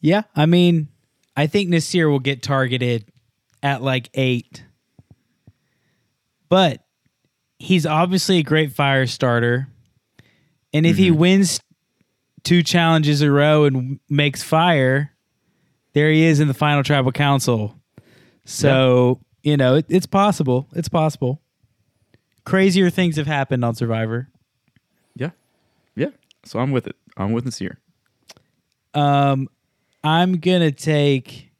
Yeah, I mean, I think Naseer will get targeted at like eight, but he's obviously a great fire starter. And if he mm-hmm. wins two challenges in a row and makes fire, there he is in the final tribal council. So, you know, it, it's possible. It's possible. Crazier things have happened on Survivor. Yeah, yeah. So I'm with it. I'm with Naseer. Um, I'm gonna take.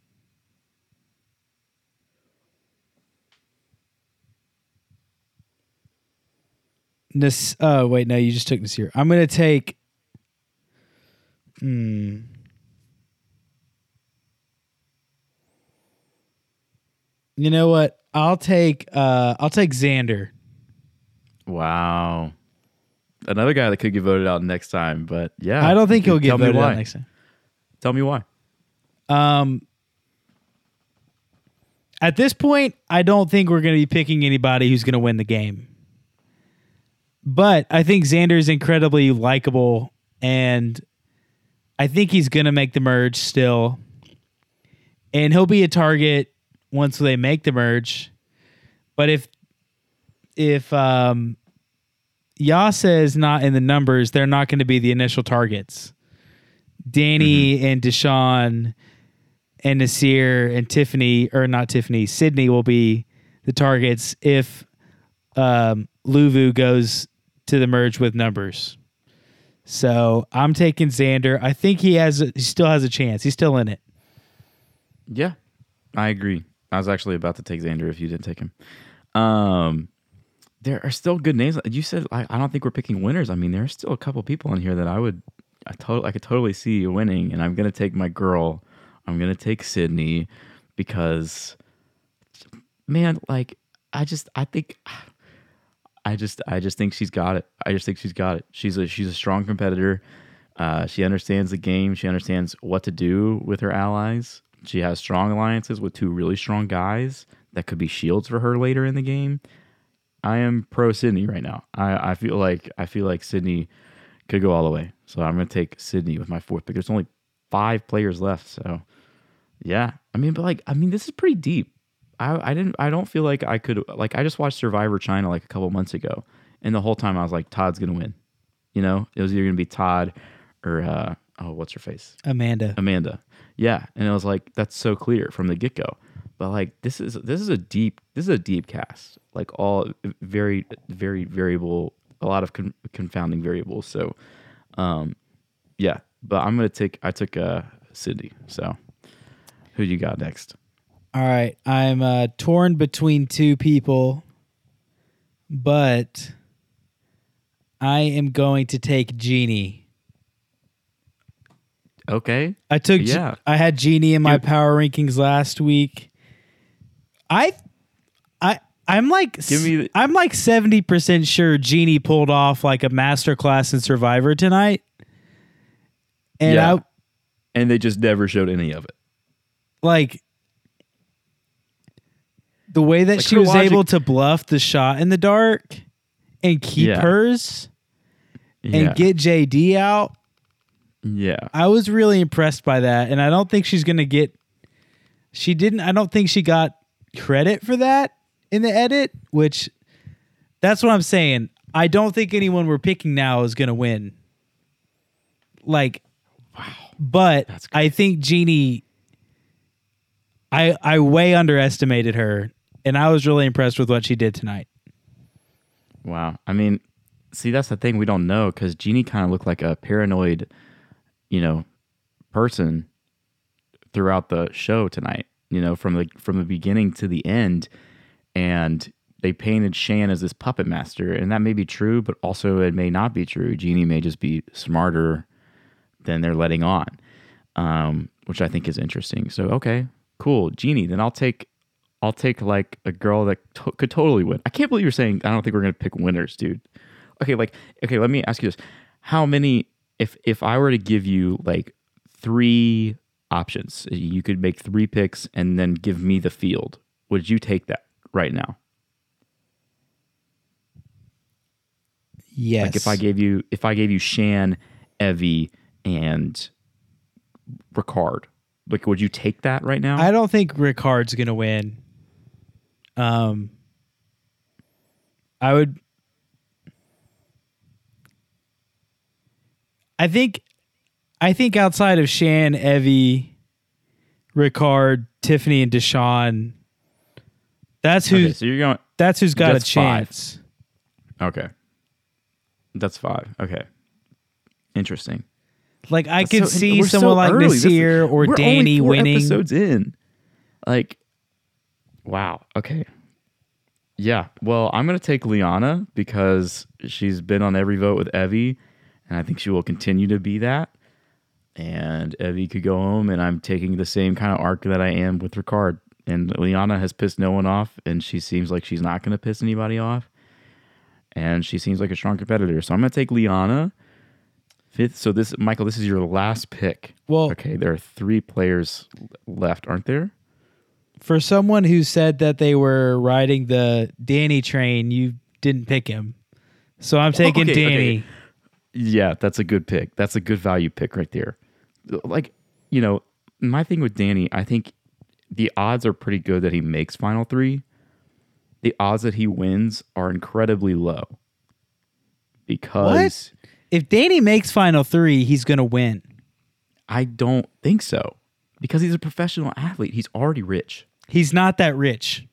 Nas- oh wait, no, you just took Naseer. I'm gonna take. Hmm. You know what? I'll take. Uh, I'll take Xander. Wow. Another guy that could get voted out next time, but yeah, I don't think he'll get voted out next time. Tell me why. Um, at this point, I don't think we're going to be picking anybody who's going to win the game. But I think Xander is incredibly likable, and I think he's going to make the merge still. And he'll be a target once they make the merge. But if if um, Yase is not in the numbers, they're not going to be the initial targets. Danny and Deshawn and Naseer and Tiffany, or not Tiffany, Sydney will be the targets if um, Luvu goes to the merge with numbers. So I'm taking Xander. I think he has, he still has a chance. He's still in it. Yeah, I agree. I was actually about to take Xander if you didn't take him. Um, there are still good names. You said I, I don't think we're picking winners. I mean, there are still a couple people in here that I would, I totally, I could totally see winning, and I'm gonna take my girl. I'm gonna take Sydney because, man, like I just, I think, I just, I just think she's got it. I just think she's got it. She's a, she's a strong competitor. Uh, she understands the game. She understands what to do with her allies. She has strong alliances with two really strong guys that could be shields for her later in the game. I am pro Sydney right now. I, I feel like I feel like Sydney could go all the way. So I'm gonna take Sydney with my fourth pick. There's only five players left, so yeah. I mean, but like I mean, this is pretty deep. I I didn't I don't feel like I could like I just watched Survivor China like a couple months ago, and the whole time I was like Todd's gonna win. You know, it was either gonna be Todd or uh oh what's her face Amanda. Amanda. Yeah, and it was like that's so clear from the get go. But like this is this is a deep this is a deep cast. Like all very very variable, a lot of con- confounding variables. So, um, yeah. But I'm gonna take I took uh Sydney. So, who you got next? All right. I'm uh, torn between two people, but I am going to take Genie. Okay. I took Yeah. I had Genie in my power rankings last week. I I I'm like Give me the- I'm like 70% sure Genie pulled off like a masterclass in Survivor tonight. And Yeah. I And they just never showed any of it. like the way that Like, she was logic- able to bluff the shot in the dark and keep Yeah. hers and Yeah. get JD out. Yeah. I was really impressed by that, and I don't think she's gonna get. She didn't. I don't think she got credit for that in the edit, which that's what I'm saying. I don't think anyone we're picking now is gonna win. Like, wow. But I think Genie. I I way underestimated her, and I was really impressed with what she did tonight. Wow. I mean, see, that's the thing we don't know because Genie kind of looked like a paranoid, you know, person throughout the show tonight. You know, from the from the beginning to the end, and they painted Shan as this puppet master, and that may be true, but also it may not be true. Genie may just be smarter than they're letting on, um, which I think is interesting. So, okay, cool, Genie. Then I'll take I'll take like a girl that to- could totally win. I can't believe you're saying I don't think we're gonna pick winners, dude. Okay, like okay, let me ask you this: How many? If if I were to give you like three options, you could make three picks and then give me the field. Would you take that right now? Yes. Like if I gave you if I gave you Shan, Evvie, and Ricard, like would you take that right now? I don't think Ricard's gonna win. Um, I would. I think, I think outside of Shan, Evvie, Ricard, Tiffany, and Deshawn, that's okay, so you're going. that's who's got a that's five. chance. Okay, that's five. Okay, interesting. Like I That's could so- see we're so someone like early. This is- Naseer or Danny winning. Episodes in, like, wow. Okay, yeah. Well, I'm gonna take Liana because she's been on every vote with Evvie, and I think she will continue to be that. And Evvie could go home, and I'm taking the same kind of arc that I am with Ricard. And Liana has pissed no one off, and she seems like she's not gonna piss anybody off. And she seems like a strong competitor, so I'm gonna take Liana. Fifth. So this, Michael, this is your last pick. Well, Okay, there are three players left, aren't there? for someone who said that they were riding the Danny train, you didn't pick him. So I'm taking oh, okay, okay. Danny. Yeah, that's a good pick. That's a good value pick right there. Like, you know, my thing with Danny, I think the odds are pretty good that he makes final three. The odds that he wins are incredibly low because If Danny makes final three, he's gonna win. I don't think so. Because he's a professional athlete, he's already rich. He's not that rich.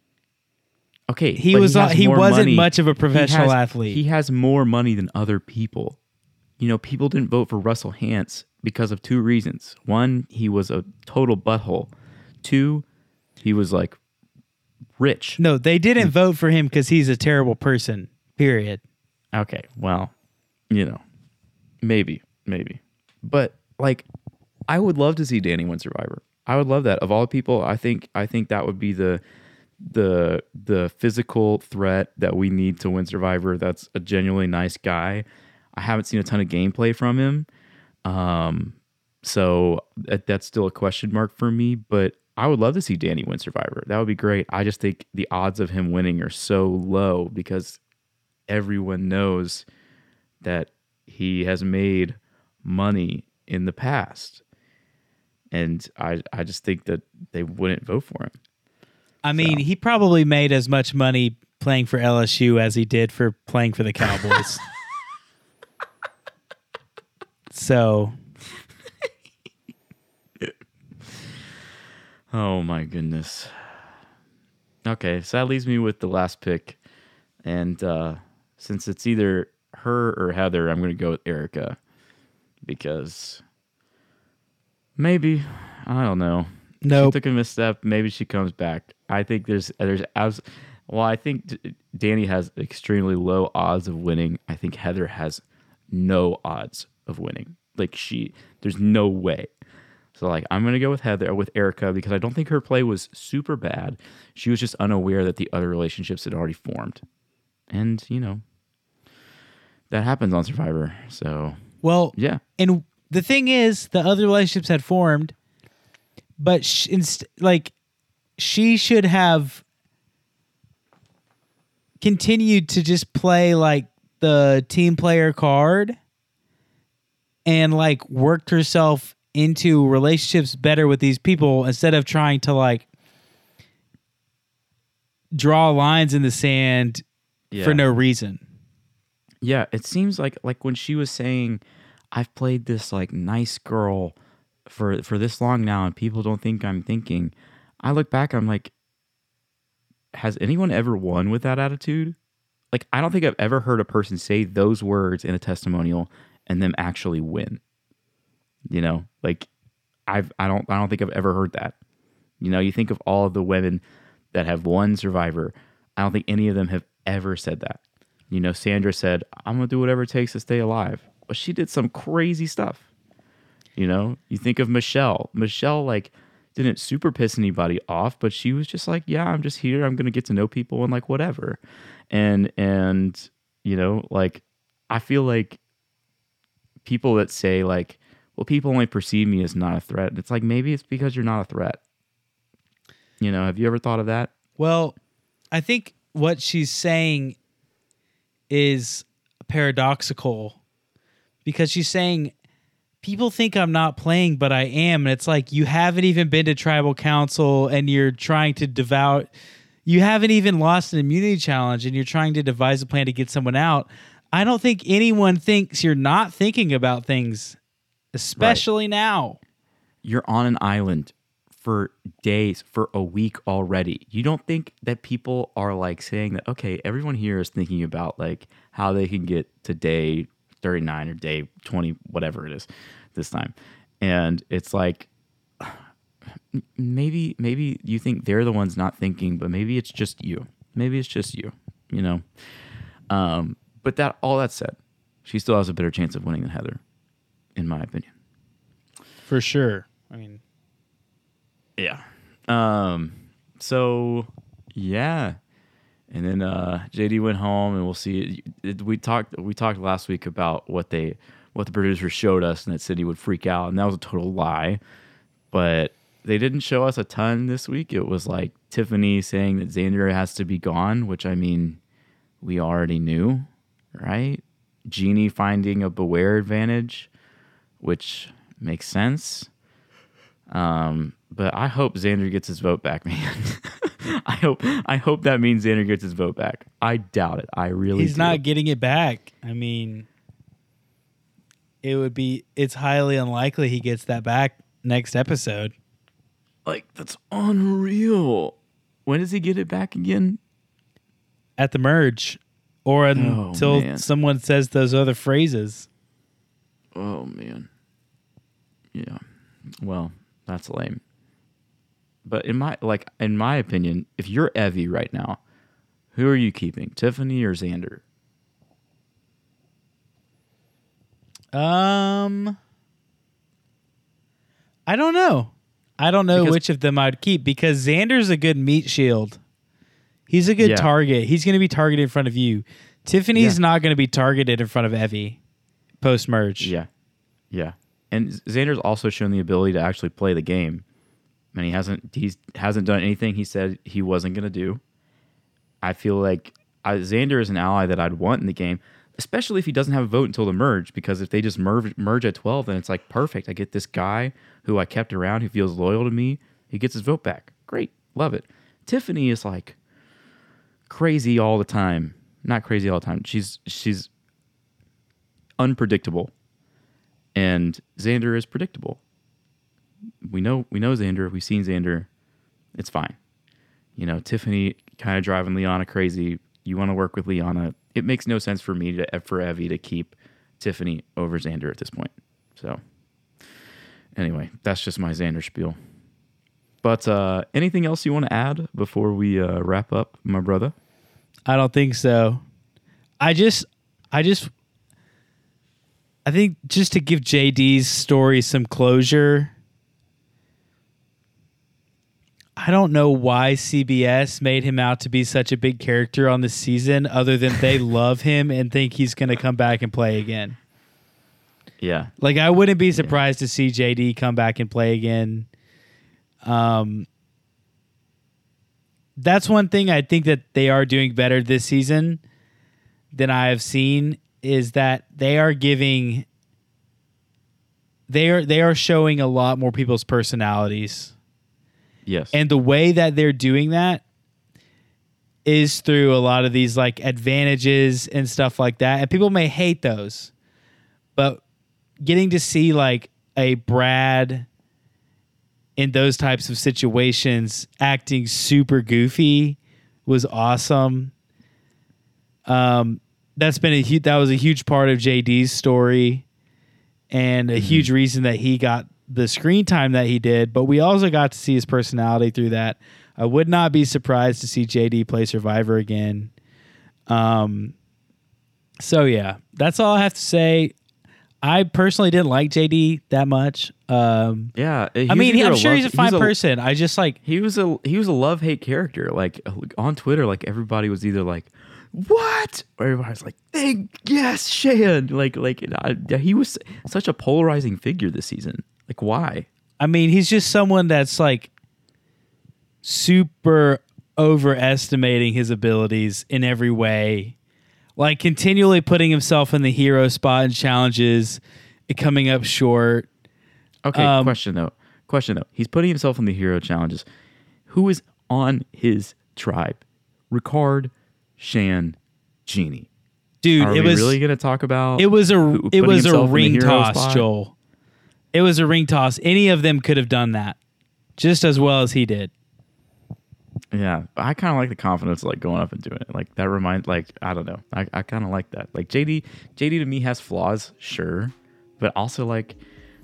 Okay, He was uh, he more wasn't money. much of a He professional has- athlete. He has more money than other people. You know, people didn't vote for Russell Hantz because of two reasons. One, he was a total butthole. Two, he was like rich. no, they didn't mm. vote for him because he's a terrible person. Period. Okay, well, you know, maybe, maybe. But like I would love to see Danny win Survivor. I would love that. Of all people, I think I think that would be the the the physical threat that we need to win Survivor. That's a genuinely nice guy. I haven't seen a ton of gameplay from him. Um so that, that's still a question mark for me, but I would love to see Danny win Survivor. That would be great. I just think the odds of him winning are so low because everyone knows that he has made money in the past. And I I just think that they wouldn't vote for him. I mean, he probably made as much money playing for LSU as he did for playing for the Cowboys. so Oh my goodness. Okay, so that leaves me with the last pick. And uh since it's either her or Heather, I'm gonna go with Erika. Because maybe I don't know. Nope. She took a misstep. Maybe she comes back. I think there's there's abs- well, I think Danny has extremely low odds of winning. I think Heather has no odds of winning. Like she, there's no way. So like I'm gonna go with Heather with Erika because I don't think her play was super bad. She was just unaware that the other relationships had already formed, and you know that happens on Survivor. So well, yeah, and the thing is, the other relationships had formed, but sh- inst- like she should have continued to just play like the team player card and like worked herself into relationships better with these people instead of trying to like draw lines in the sand Yeah. for no reason. Yeah, it seems like like when she was saying, "I've played this like nice girl for for this long now, and people don't think I'm thinking." I look back, I'm like, has anyone ever won with that attitude? Like, I don't think I've ever heard a person say those words in a testimonial and them actually win. You know, like I've I don't I don't think I've ever heard that. You know, you think of all of the women that have won Survivor. I don't think any of them have ever said that. You know, Sandra said, I'm to do whatever it takes to stay alive. But she did some crazy stuff. You know, you think of Michelle. Michelle, like, didn't super piss anybody off, but she was just like, yeah, I'm just here. I'm to get to know people and like whatever. And, and, you know, like, I feel like people that say, like, well, people only perceive me as not a threat. It's like, maybe it's because you're not a threat. You know, have you ever thought of that? Well, I think what she's saying is paradoxical because she's saying people think I'm not playing, but I am. And it's like you haven't even been to tribal council and you're trying to devout. You haven't even lost an immunity challenge and you're trying to devise a plan to get someone out. I don't think anyone thinks you're not thinking about things, especially now. you're on an island for days, for a week already. You don't think that people are like saying that, okay, everyone here is thinking about like how they can get to day 39 or day 20, whatever it is this time. And it's like, maybe, maybe you think they're the ones not thinking, but maybe it's just you. Maybe it's just you, you know? Um, but that, all that said, she still has a better chance of winning than Heather, in my opinion. For sure. I mean, Yeah. Um. So yeah, and then uh, JD went home, and we'll see. We talked. We talked last week about what they, what the producers showed us, and that said would freak out, and that was a total lie. But they didn't show us a ton this week. It was like Tiffany saying that Xander has to be gone, which I mean, we already knew, right? Genie finding a beware advantage, which makes sense. Um, but I hope Xander gets his vote back, man. I hope I hope that means Xander gets his vote back. I doubt it. I really he's do. not getting it back. I mean, it would be it's highly unlikely he gets that back next episode. like that's unreal. When does he get it back again? at the merge or Oh, until man. someone says those other phrases. Oh man. Yeah. Well, that's lame. But in my like in my opinion, if you're Evvie right now, who are you keeping? Tiffany or Xander? Um I don't know. I don't know Because- which of them I'd keep because Xander's a good meat shield. He's a good Yeah. target. He's going to be targeted in front of you. Tiffany's Yeah. not going to be targeted in front of Evvie post merge. Yeah. Yeah. And Xander's also shown the ability to actually play the game. And he hasn't he's hasn't done anything he said he wasn't going to do. I feel like I, Xander is an ally that I'd want in the game, especially if he doesn't have a vote until the merge because if they just merge merge at 12 then it's like perfect. I get this guy who I kept around who feels loyal to me. He gets his vote back. Great. Love it. Tiffany is like crazy all the time. Not crazy all the time. She's she's unpredictable and Xander is predictable. We know we know Xander. We've seen Xander. It's fine. You know, Tiffany kind of driving Liana crazy. You want to work with Liana. It makes no sense for me to for Evvie to keep Tiffany over Xander at this point. So, anyway, that's just my Xander spiel. But uh, anything else you want to add before we uh, wrap up, my brother? I don't think so. I just, I just, I think just to give JD's story some closure. I don't know why CBS made him out to be such a big character on this season, other than they love him and think he's going to come back and play again. Yeah, Like I wouldn't be surprised to see JD come back and play again. Um that's one thing I think that they are doing better this season than I have seen is that they are giving they are they are showing a lot more people's personalities. Yes. And the way that they're doing that is through a lot of these like advantages and stuff like that. And people may hate those. But getting to see like a Brad in those types of situations acting super goofy was awesome. Um that's been a huge that was a huge part of JD's story and a huge reason that he got the screen time that he did, but we also got to see his personality through that. I would not be surprised to see JD play Survivor again. Um, so yeah, that's all I have to say. I personally didn't like JD that much. Um, yeah. I mean, I'm sure love- he's a fine was person. I just like He was a he was a love hate character. Like on Twitter, like everybody was either like, "What?" or everybody was like, "Thank yes, Shan." Like like I, he was such a polarizing figure this season. Like why? I mean, he's just someone that's like super overestimating his abilities in every way. Like continually putting himself in the hero spot in challenges, coming up short. Okay, Um, question though. Question though. He's putting himself in the hero challenges. Who is on his tribe? Ricard, Shan, Genie. Dude, Are it we was really going to talk about? it was a who- it was a himself in the ring toss, spot? Joel. It was a ring toss. Any of them could have done that just as well as he did. Yeah, I kind of like the confidence, like going up and doing it. Like that remind, like I don't know, I, I kind of like that. Like JD, JD to me has flaws, sure, but also like,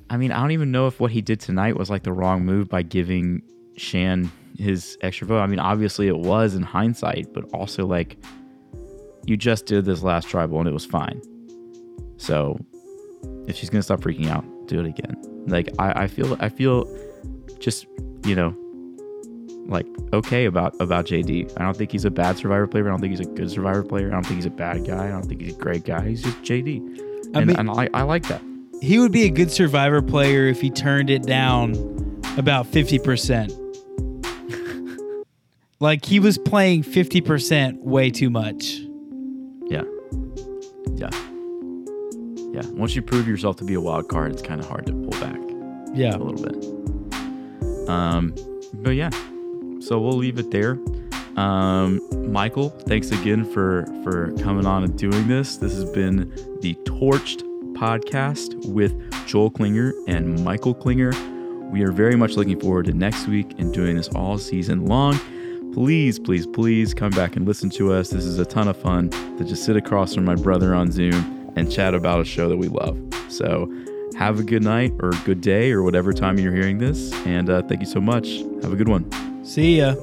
I mean, I don't even know if what he did tonight was like the wrong move by giving Shan his extra vote. I mean, obviously it was in hindsight, but also like, you just did this last tribal and it was fine. So, if she's gonna stop freaking out, do it again. Like I, I feel, I feel, just you know, like okay about about JD. I don't think he's a bad survivor player. I don't think he's a good survivor player. I don't think he's a bad guy. I don't think he's a great guy. He's just JD. I And, mean- and I, I like that. He would be a good survivor player if he turned it down about 50%. like he was playing 50% way too much. Yeah. Yeah. Yeah. Once you prove yourself to be a wild card, it's kind of hard to pull back Yeah. a little bit. Um, but yeah. So we'll leave it there. Um, Michael, thanks again for for coming on and doing this. This has been the Torched podcast with Joel Klinger and Michael Klinger. We are very much looking forward to next week and doing this all season long. Please, please, please come back and listen to us. This is a ton of fun to just sit across from my brother on Zoom and chat about a show that we love. So, have a good night or good day or whatever time you're hearing this. And uh, thank you so much. Have a good one. See ya.